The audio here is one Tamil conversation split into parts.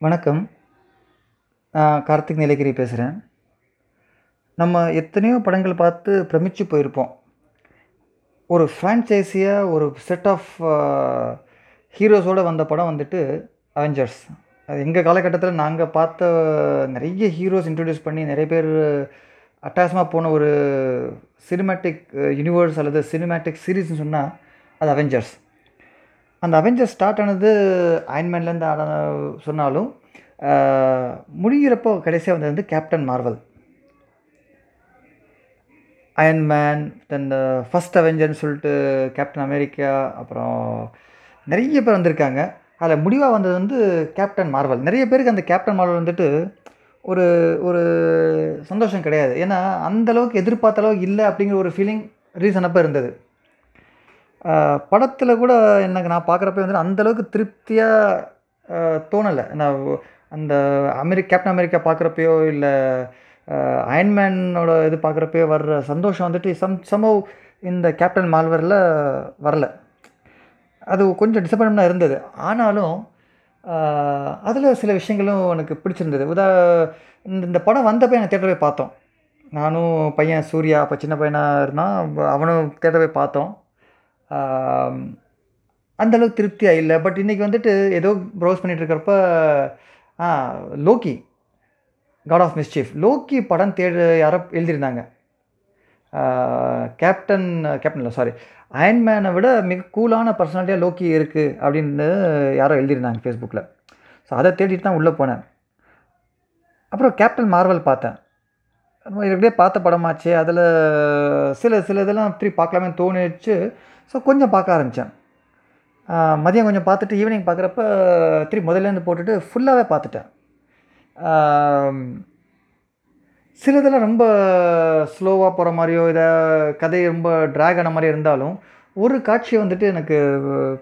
வணக்கம். நான் கார்த்திக் நீலகிரி பேசுகிறேன் நம்ம எத்தனையோ படங்கள் பார்த்து பிரமிச்சு போயிருப்போம். ஒரு ஃப்ரான்ச்சைஸியாக ஒரு செட் ஆஃப் ஹீரோஸோடு வந்த படம் வந்துட்டு அவெஞ்சர்ஸ் அது எங்கள் காலகட்டத்தில் நாங்கள் பார்த்த நிறைய ஹீரோஸ் இன்ட்ரடியூஸ் பண்ணி நிறைய பேர் அட்டாசமாக போன ஒரு சினிமேட்டிக் யூனிவர்ஸ் அல்லது சினிமேட்டிக் சீரீஸ்னு சொன்னால் அது அவெஞ்சர்ஸ் அந்த அவெஞ்சர்ஸ் ஸ்டார்ட் ஆனது அயன்மேன்லேருந்து ஆட சொன்னாலும் முடிகிறப்போ கடைசியாக வந்தது வந்து Captain Marvel Iron Man then first அவெஞ்சர்னு சொல்லிட்டு கேப்டன் அமெரிக்கா அப்புறம் நிறைய பேர் வந்திருக்காங்க. அதில் முடிவாக வந்தது வந்து கேப்டன் மார்வல் நிறைய பேருக்கு அந்த கேப்டன் மார்வல் வந்துட்டு ஒரு ஒரு சந்தோஷம் கிடையாது. ஏன்னா அந்த அளவுக்கு எதிர்பார்த்த அளவுக்கு இல்லை அப்படிங்கிற ஒரு ஃபீலிங் ரீசன் அப்போ இருந்தது. படத்தில் கூட எனக்கு நான் பார்க்குறப்ப வந்து அந்தளவுக்கு திருப்தியாக தோணலை. நான் அந்த அமெரிக்க கேப்டன் அமெரிக்கா பார்க்குறப்பையோ இல்லை அயன்மேனோட இது பார்க்குறப்பையோ வர்ற சந்தோஷம் வந்துட்டு சம் சமவ் இந்த கேப்டன் மால்வரில் வரல. அது கொஞ்சம் டிசப்பாயின்மெண்ட்டாக இருந்தது. ஆனாலும் அதில் சில விஷயங்களும் எனக்கு பிடிச்சிருந்தது. உதா இந்த இந்த படம் வந்தப்போ எனக்கு தேட்டர் போய் பார்த்தோம். நானும் பையன் சூர்யா அப்போ சின்ன பையனாக இருந்தான். அவனும் தேட்டர் போய் பார்த்தோம். அந்தளவுக்கு திருப்தியாக இல்லை. பட் இன்றைக்கி வந்துட்டு ஏதோ browse பண்ணிகிட்ருக்கிறப்ப Loki god of mischief Loki படம் தேடு யாரோ எழுதியிருந்தாங்க. கேப்டன் கேப்டன் இல்லை சாரி அயன்மேனை விட மிக கூலான பர்சனாலிட்டியாக லோக்கி இருக்குது அப்படின்னு யாரோ எழுதியிருந்தாங்க ஃபேஸ்புக்கில் ஸோ அதை தேடிட்டு தான் உள்ளே போனேன். அப்புறம் கேப்டன் மார்வல் பார்த்தேன். நம்ம பார்த்த படமாச்சு. அதில் சில சில இதெல்லாம் திருப்பி பார்க்கலாமே தோணிச்சு. ஸோ கொஞ்சம் பார்க்க ஆரம்பித்தேன் மதியம் கொஞ்சம் பார்த்துட்டு ஈவினிங் பார்க்குறப்ப திருப்பி முதல்லேருந்து போட்டுட்டு ஃபுல்லாகவே பார்த்துட்டேன். சிலதெல்லாம் ரொம்ப ஸ்லோவாக போகிற மாதிரியோ இதை கதை ரொம்ப ட்ராக் ஆன மாதிரி இருந்தாலும் ஒரு காட்சி வந்துட்டு எனக்கு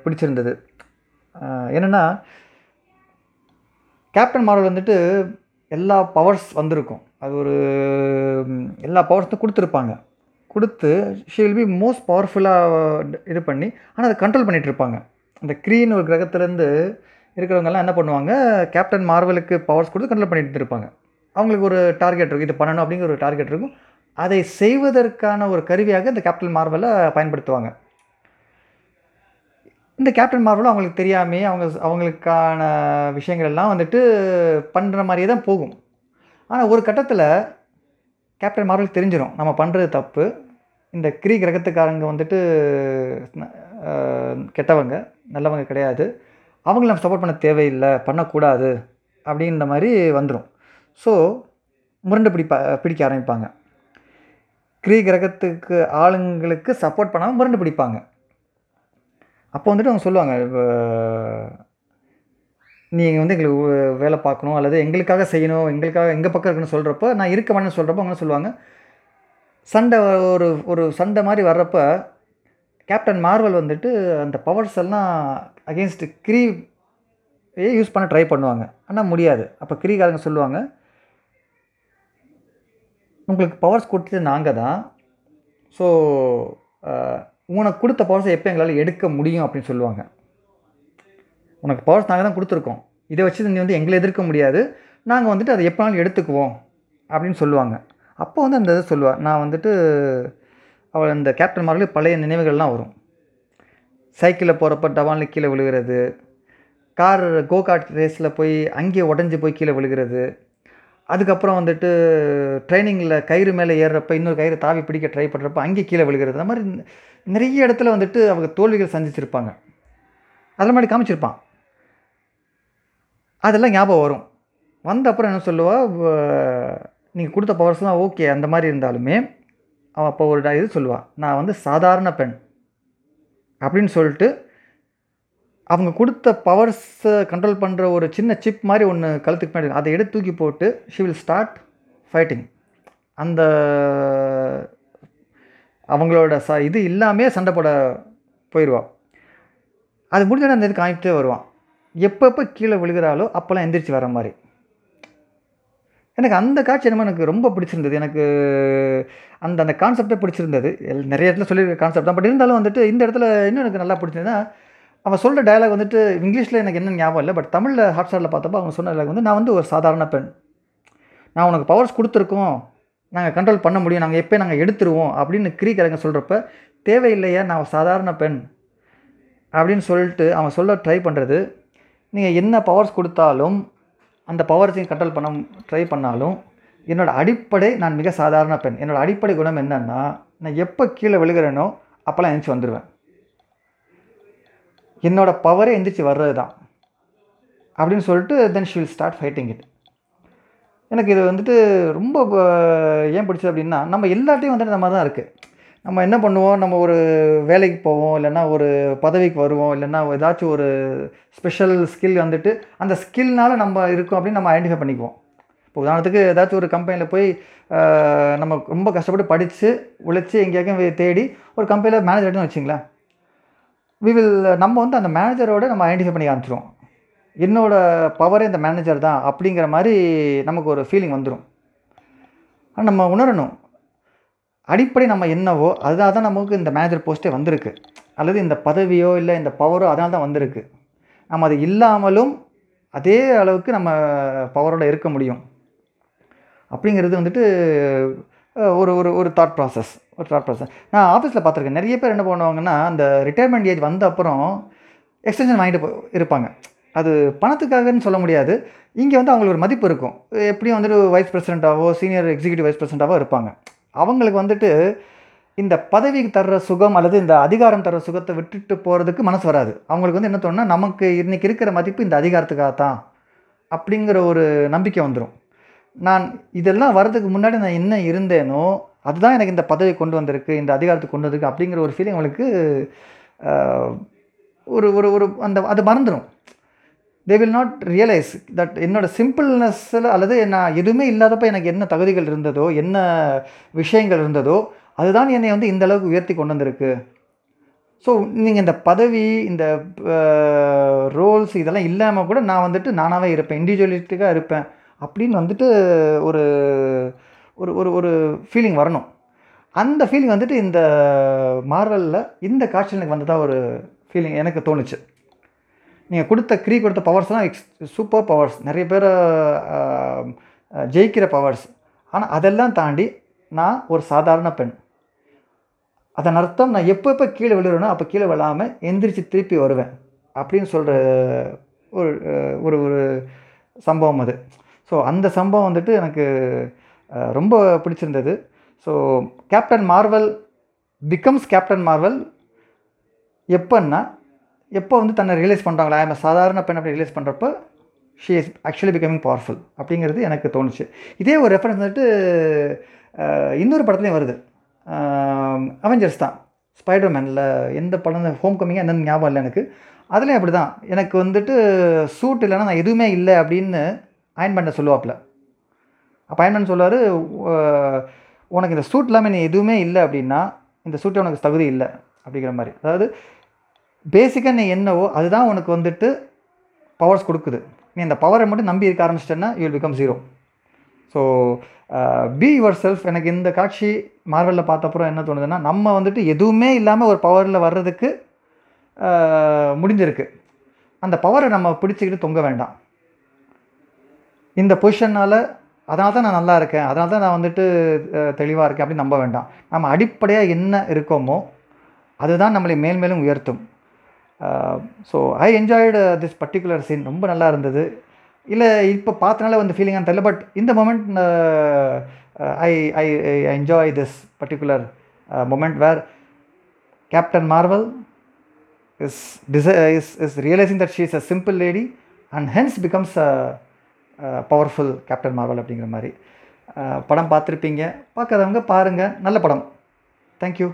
பிடிச்சிருந்தது. என்னென்னா கேப்டன் மார்வல் வந்துட்டு எல்லா பவர்ஸ் வந்திருக்கும். அது ஒரு எல்லா பவர்ஸும் கொடுத்துருப்பாங்க. கொடுத்து ஷீ வில் பி மோஸ்ட் பவர்ஃபுல்லாக இது பண்ணி ஆனால் அதை கண்ட்ரோல் பண்ணிகிட்ருப்பாங்க அந்த க்ரீன் ஒரு கிரகத்துலேருந்து இருக்கிறவங்கெல்லாம் என்ன பண்ணுவாங்க கேப்டன் மார்வலுக்கு பவர்ஸ் கொடுத்து கண்ட்ரோல் பண்ணிட்டு இருப்பாங்க. அவங்களுக்கு ஒரு டார்கெட் இருக்கும் இது பண்ணணும் அப்படிங்கிற ஒரு டார்கெட் இருக்கும். அதை செய்வதற்கான ஒரு கருவியாக இந்த கேப்டன் மார்வலை பயன்படுத்துவாங்க. இந்த கேப்டன் மார்வலும் அவங்களுக்கு தெரியாமே அவங்க அவங்களுக்கான விஷயங்கள் எல்லாம் வந்துட்டு பண்ணுற மாதிரியே தான் போகும். ஆனால் ஒரு கட்டத்தில் கேப்டன் மார்வல் தெரிஞ்சிடும் நம்ம பண்ணுறது தப்பு இந்த கிரி கிரகத்துக்காரங்க வந்துட்டு கெட்டவங்க நல்லவங்க கிடையாது. அவங்கள நம்ம சப்போர்ட் பண்ண தேவையில்லை பண்ணக்கூடாது அப்படின்ற மாதிரி வந்துடும் ஸோ முரண்டு பிடிப்பா பிடிக்க ஆரம்பிப்பாங்க. கிரி கிரகத்துக்கு ஆளுங்களுக்கு சப்போர்ட் பண்ணாமல் முரண்டு பிடிப்பாங்க. அப்போ வந்துட்டு அவங்க சொல்லுவாங்க நீங்கள் வந்து எங்களுக்கு வேலை பார்க்கணும் அல்லது எங்களுக்காக செய்யணும் எங்களுக்காக எங்கள் பக்கம் இருக்குன்னு சொல்கிறப்போ நான் இருக்க மாட்டேன்னு சொல்கிறப்போ அவங்க சொல்லுவாங்க சண்டை ஒரு ஒரு சண்டை மாதிரி வர்றப்ப கேப்டன் மார்வல் வந்துட்டு அந்த பவர்ஸ் எல்லாம் அகேன்ஸ்ட் கிரி யூஸ் பண்ண ட்ரை பண்ணுவாங்க. ஆனால் முடியாது. அப்போ கிரிகாரங்க சொல்லுவாங்க உங்களுக்கு பவர்ஸ் கொடுத்தது நாங்கள் தான் ஸோ உனக்கு கொடுத்த பவர்ஸை எப்போ எங்களால் எடுக்க முடியும்? அப்படின்னு சொல்லுவாங்க. உனக்கு பவர்ஸ் நாங்கள் தான் கொடுத்துருக்கோம். இதை வச்சு நீ வந்து எங்களை எதிர்க்க முடியாது. நாங்கள் வந்துட்டு அதை எப்போனாலும் எடுத்துக்குவோம். அப்படின்னு சொல்லுவாங்க. அப்போ வந்து அந்த இதை சொல்லுவாள் நான் வந்துட்டு அவள் இந்த கேப்டன் மார்வலுக்கு பழைய நினைவுகள்லாம் வரும். சைக்கிளில் போகிறப்ப டவானில் கீழே விழுகிறது. கார் கோகார்ட் ரேஸில் போய் அங்கேயே உடஞ்சி போய் கீழே விழுகிறது. அதுக்கப்புறம் வந்துட்டு ட்ரைனிங்கில் கயிறு மேலே ஏறுறப்ப இன்னொரு கயிறு தாவி பிடிக்க ட்ரை பண்ணுறப்ப அங்கே கீழே விழுகிறது. அந்த மாதிரி நிறைய இடத்துல வந்துட்டு அவங்க தோல்விகள் சந்திச்சிருப்பாங்க. அதில் மாதிரி காமிச்சிருப்பான். அதெல்லாம் ஞாபகம் வரும். வந்த அப்புறம் என்ன சொல்லுவாள் நீங்கள் கொடுத்த பவர்ஸ்லாம் ஓகே அந்த மாதிரி இருந்தாலுமே அவன் அப்போ ஒரு இது சொல்லுவாள் நான் வந்து சாதாரண பெண் அப்படின்னு சொல்லிட்டு அவங்க கொடுத்த பவர்ஸை கண்ட்ரோல் பண்ணுற ஒரு சின்ன சிப் மாதிரி ஒன்று கழுத்துக்கு மேலே அதை எடுத்து தூக்கி போட்டு ஷி வில் ஸ்டார்ட் ஃபைட்டிங் அந்த அவங்களோட ச இது இல்லாமே சண்டை போட போயிடுவான் அது முடிஞ்சோடனே அந்த இது காமிக்கிட்டே வருவான் எப்பப்போ கீழே விழுகிறாளோ அப்போல்லாம் எந்திரிச்சு வர மாதிரி. எனக்கு அந்த காட்சி என்னமோ எனக்கு ரொம்ப பிடிச்சிருந்தது. எனக்கு அந்த அந்த கான்செப்டே பிடிச்சிருந்தது. நிறைய இடத்துல சொல்லியிருக்க கான்செப்ட் தான். பட் இருந்தாலும் வந்துட்டு இந்த இடத்துல இன்னும் எனக்கு நல்லா பிடிச்சதுன்னா அவன் சொல்கிற டயலாக் வந்துட்டு இங்கிலீஷில் எனக்கு என்ன ஞாபகம் இல்லை. பட் தமிழில் ஹாட் ஸ்டாரில் பார்த்தப்போ அவங்க சொன்ன டயலாக் வந்து நான் வந்து ஒரு சாதாரண பெண். நான் உனக்கு பவர்ஸ் கொடுத்துருக்கோம். நாங்கள் கண்ட்ரோல் பண்ண முடியும். நாங்கள் எப்போ நாங்கள் எடுத்துருவோம். அப்படின்னு கிரீக்கரங்க சொல்கிறப்ப தேவையில்லையா நான் சாதாரண பெண். அப்படின்னு சொல்லிட்டு அவன் சொல்ல ட்ரை பண்ணுறது நீங்கள் என்ன பவர்ஸ் கொடுத்தாலும் அந்த பவர்ஸையும் கண்ட்ரோல் பண்ண ட்ரை பண்ணாலும் என்னோடய அடிப்படை நான் மிக சாதாரண பெண். என்னோடய அடிப்படை குணம் என்னன்னா நான் எப்போ கீழே விழுகிறேனோ அப்போல்லாம் எந்திரிச்சு வந்துடுவேன் என்னோடய பவரே எந்திரிச்சு வர்றது தான் அப்படின்னு சொல்லிட்டு then she will start fighting it எனக்கு இது வந்துட்டு ரொம்ப ஏன் பிடிச்சது அப்படின்னா நம்ம எல்லாத்தையும் வந்துட்டு மாதிரி தான் இருக்குது நம்ம என்ன பண்ணுவோம்? நம்ம ஒரு வேலைக்கு போவோம். இல்லைன்னா ஒரு பதவிக்கு வருவோம். இல்லைன்னா ஏதாச்சும் ஒரு ஸ்பெஷல் ஸ்கில் வந்துட்டு அந்த ஸ்கில்னால் நம்ம இருக்கோம் அப்படின்னு நம்ம ஐடென்டிஃபை பண்ணிக்குவோம். இப்போ உதாரணத்துக்கு ஏதாச்சும் ஒரு கம்பெனியில் போய் நம்ம ரொம்ப கஷ்டப்பட்டு படித்து உழைச்சி எங்கேயாக்கும் தேடி ஒரு கம்பெனியில் மேனேஜர் ஆகிட்டோம்னு வச்சிங்களேன் வி வில் நம்ம வந்து அந்த மேனேஜரோட நம்ம ஐடென்டிஃபை பண்ணி காமிச்சிருவோம். என்னோட பவரே இந்த மேனேஜர் தான் அப்படிங்கிற மாதிரி நமக்கு ஒரு ஃபீலிங் வந்துடும் ஆனால் நம்ம உணரணும். அடிப்படை நம்ம என்னவோ அதுதான் தான் நமக்கு இந்த மேனேஜர் போஸ்ட்டே வந்திருக்கு. அல்லது இந்த பதவியோ இல்லை இந்த பவரோ அதனால தான் வந்திருக்கு. நம்ம அது இல்லாமலும் அதே அளவுக்கு நம்ம பவரோட இருக்க முடியும். அப்படிங்கிறது வந்துட்டு ஒரு ஒரு ஒரு தாட் ப்ராசஸ் ஒரு தாட் ப்ராசஸ் நான் ஆஃபீஸில் பார்த்துருக்கேன். நிறைய பேர் என்ன பண்ணுவாங்கன்னா அந்த ரிட்டையர்மெண்ட் ஏஜ் வந்த அப்புறம் எக்ஸ்டென்ஷன் வாங்கிட்டு போ- இருப்பாங்க. அது பணத்துக்காகன்னு சொல்ல முடியாது. இங்கே வந்து அவங்களுக்கு ஒரு மதிப்பு இருக்கும். எப்படியும் வந்துட்டு வைஸ் பிரசிடெண்ட்டாவோ சீனியர் எக்ஸிக்யூட்டிவ் வைஸ் பிரசிடெண்ட்டாவோ இருப்பாங்க. அவங்களுக்கு வந்துட்டு இந்த பதவிக்கு தர்ற சுகம் அல்லது இந்த அதிகாரம் தர்ற சுகத்தை விட்டுட்டு போகிறதுக்கு மனசு வராது. அவங்களுக்கு வந்து என்ன தோணுன்னா நமக்கு இன்றைக்கி இருக்கிற மதிப்பு இந்த அதிகாரத்துக்காக தான் அப்படிங்கிற ஒரு நம்பிக்கை வந்துடும் நான் இதெல்லாம் வர்றதுக்கு முன்னாடி நான் என்ன இருந்தேனோ அதுதான் எனக்கு இந்த பதவி கொண்டு வந்திருக்கு இந்த அதிகாரத்துக்கு கொண்டு வந்திருக்கு அப்படிங்கிற ஒரு ஃபீலிங் அவங்களுக்கு ஒரு ஒரு ஒரு அந்த அது மறந்துடும் they will not realise that என்னோட சிம்பிள்னஸில் அல்லது நான் எதுவுமே இல்லாதப்போ எனக்கு என்ன தகுதிகள் இருந்ததோ என்ன விஷயங்கள் இருந்ததோ அதுதான் என்னை வந்து இந்த அளவுக்கு உயர்த்தி கொண்டு வந்திருக்கு. ஸோ நீங்கள் இந்த பதவி இந்த ரோல்ஸ் இதெல்லாம் இல்லாமல் கூட நான் வந்துட்டு நானாகவே இருப்பேன் இண்டிவிஜுவலிஸ்டிக்காக இருப்பேன் அப்படின்னு வந்துட்டு ஒரு ஒரு ஒரு ஒரு ஃபீலிங் வரணும். அந்த ஃபீலிங் வந்துட்டு இந்த மார்வலில் இந்த காட்சியில் எனக்கு வந்ததாக ஒரு ஃபீலிங் எனக்கு தோணுச்சு. நீங்கள் கொடுத்த க்ரீ கொடுத்த பவர்ஸ்லாம் எக்ஸ் சூப்பர் பவர்ஸ் நிறைய பேர் ஜெயிக்கிற பவர்ஸ் ஆனால் அதெல்லாம் தாண்டி நான் ஒரு சாதாரண பெண். அதன் அர்த்தம் நான் எப்போ எப்போ கீழே விழுறேனோ அப்போ கீழே விழாமல் எந்திரிச்சு திருப்பி வருவேன். அப்படின்னு சொல்கிற ஒரு ஒரு ஒரு சம்பவம் அது. ஸோ அந்த சம்பவம் வந்துட்டு எனக்கு ரொம்ப பிடிச்சிருந்தது. So Captain Marvel becomes Captain Marvel எப்போன்னா எப்போ வந்து தன்னை ரியலைஸ் பண்ணுறாங்களா ஐம் சாதாரண பெண் அப்படி ரியலைஸ் பண்ணுறப்போ she is actually becoming powerful அப்படிங்கிறது எனக்கு தோணுச்சு. இதே ஒரு ரெஃபரன்ஸ் வந்துட்டு இன்னொரு படத்துலையும் வருது. அவெஞ்சர்ஸ் தான். ஸ்பைடர்மேனில் எந்த படம் ஹோம் கம்மிங்காக என்னென்னு ஞாபகம் இல்லை எனக்கு. அதுலேயும் அப்படி தான் எனக்கு வந்துட்டு சூட் இல்லைன்னா நான் எதுவுமே இல்லை அப்படின்னு அயன் பண்ண சொல்லுவாப்பில். அப்போ அயன் பண்ண சொல்லுவார் உனக்கு இந்த சூட் இல்லாமல் நீ எதுவுமே இல்லை அப்படின்னா இந்த சூட்டை உனக்கு தகுதி இல்லை அப்படிங்கிற மாதிரி. அதாவது பேசிக்காக நீ என்னவோ அதுதான் உனக்கு வந்துட்டு பவர்ஸ் கொடுக்குது. நீ அந்த பவரை மட்டும் நம்பி இருக்க ஆரம்பிச்சிட்டேன்னா you will become zero so be yourself எனக்கு இந்த காட்சி மார்வலில் பார்த்தப்பறம் என்ன தோணுதுன்னா நம்ம வந்துட்டு எதுவுமே இல்லாமல் ஒரு பவரில் வர்றதுக்கு uh, முடிஞ்சிருக்கு. அந்த பவரை நம்ம பிடிச்சிக்கிட்டு தொங்க வேண்டாம். இந்த பொசிஷனால் அதனால தான் நான் நல்லா இருக்கேன். அதனால தான் நான் வந்துட்டு uh, தெளிவாக இருக்கேன் அப்படின்னு நம்ப வேண்டாம். நம்ம அடிப்படையாக என்ன இருக்கோமோ அதுதான் நம்மளை மேல் மேலும் உயர்த்தும். So I enjoyed this particular scene ரொம்ப நல்லா இருந்தது. இல்லை இப்போ பார்த்தனால வந்து ஃபீலிங்காக தெரியல பட் இந்த moment I I enjoy this particular moment where Captain Marvel is this is is realising that she is a simple lady and hence becomes a powerful Captain Marvel அப்படிங்கிற மாதிரி. படம் பார்த்துருப்பீங்க. பார்க்காதவங்க பாருங்கள் நல்ல படம். தேங்க்யூ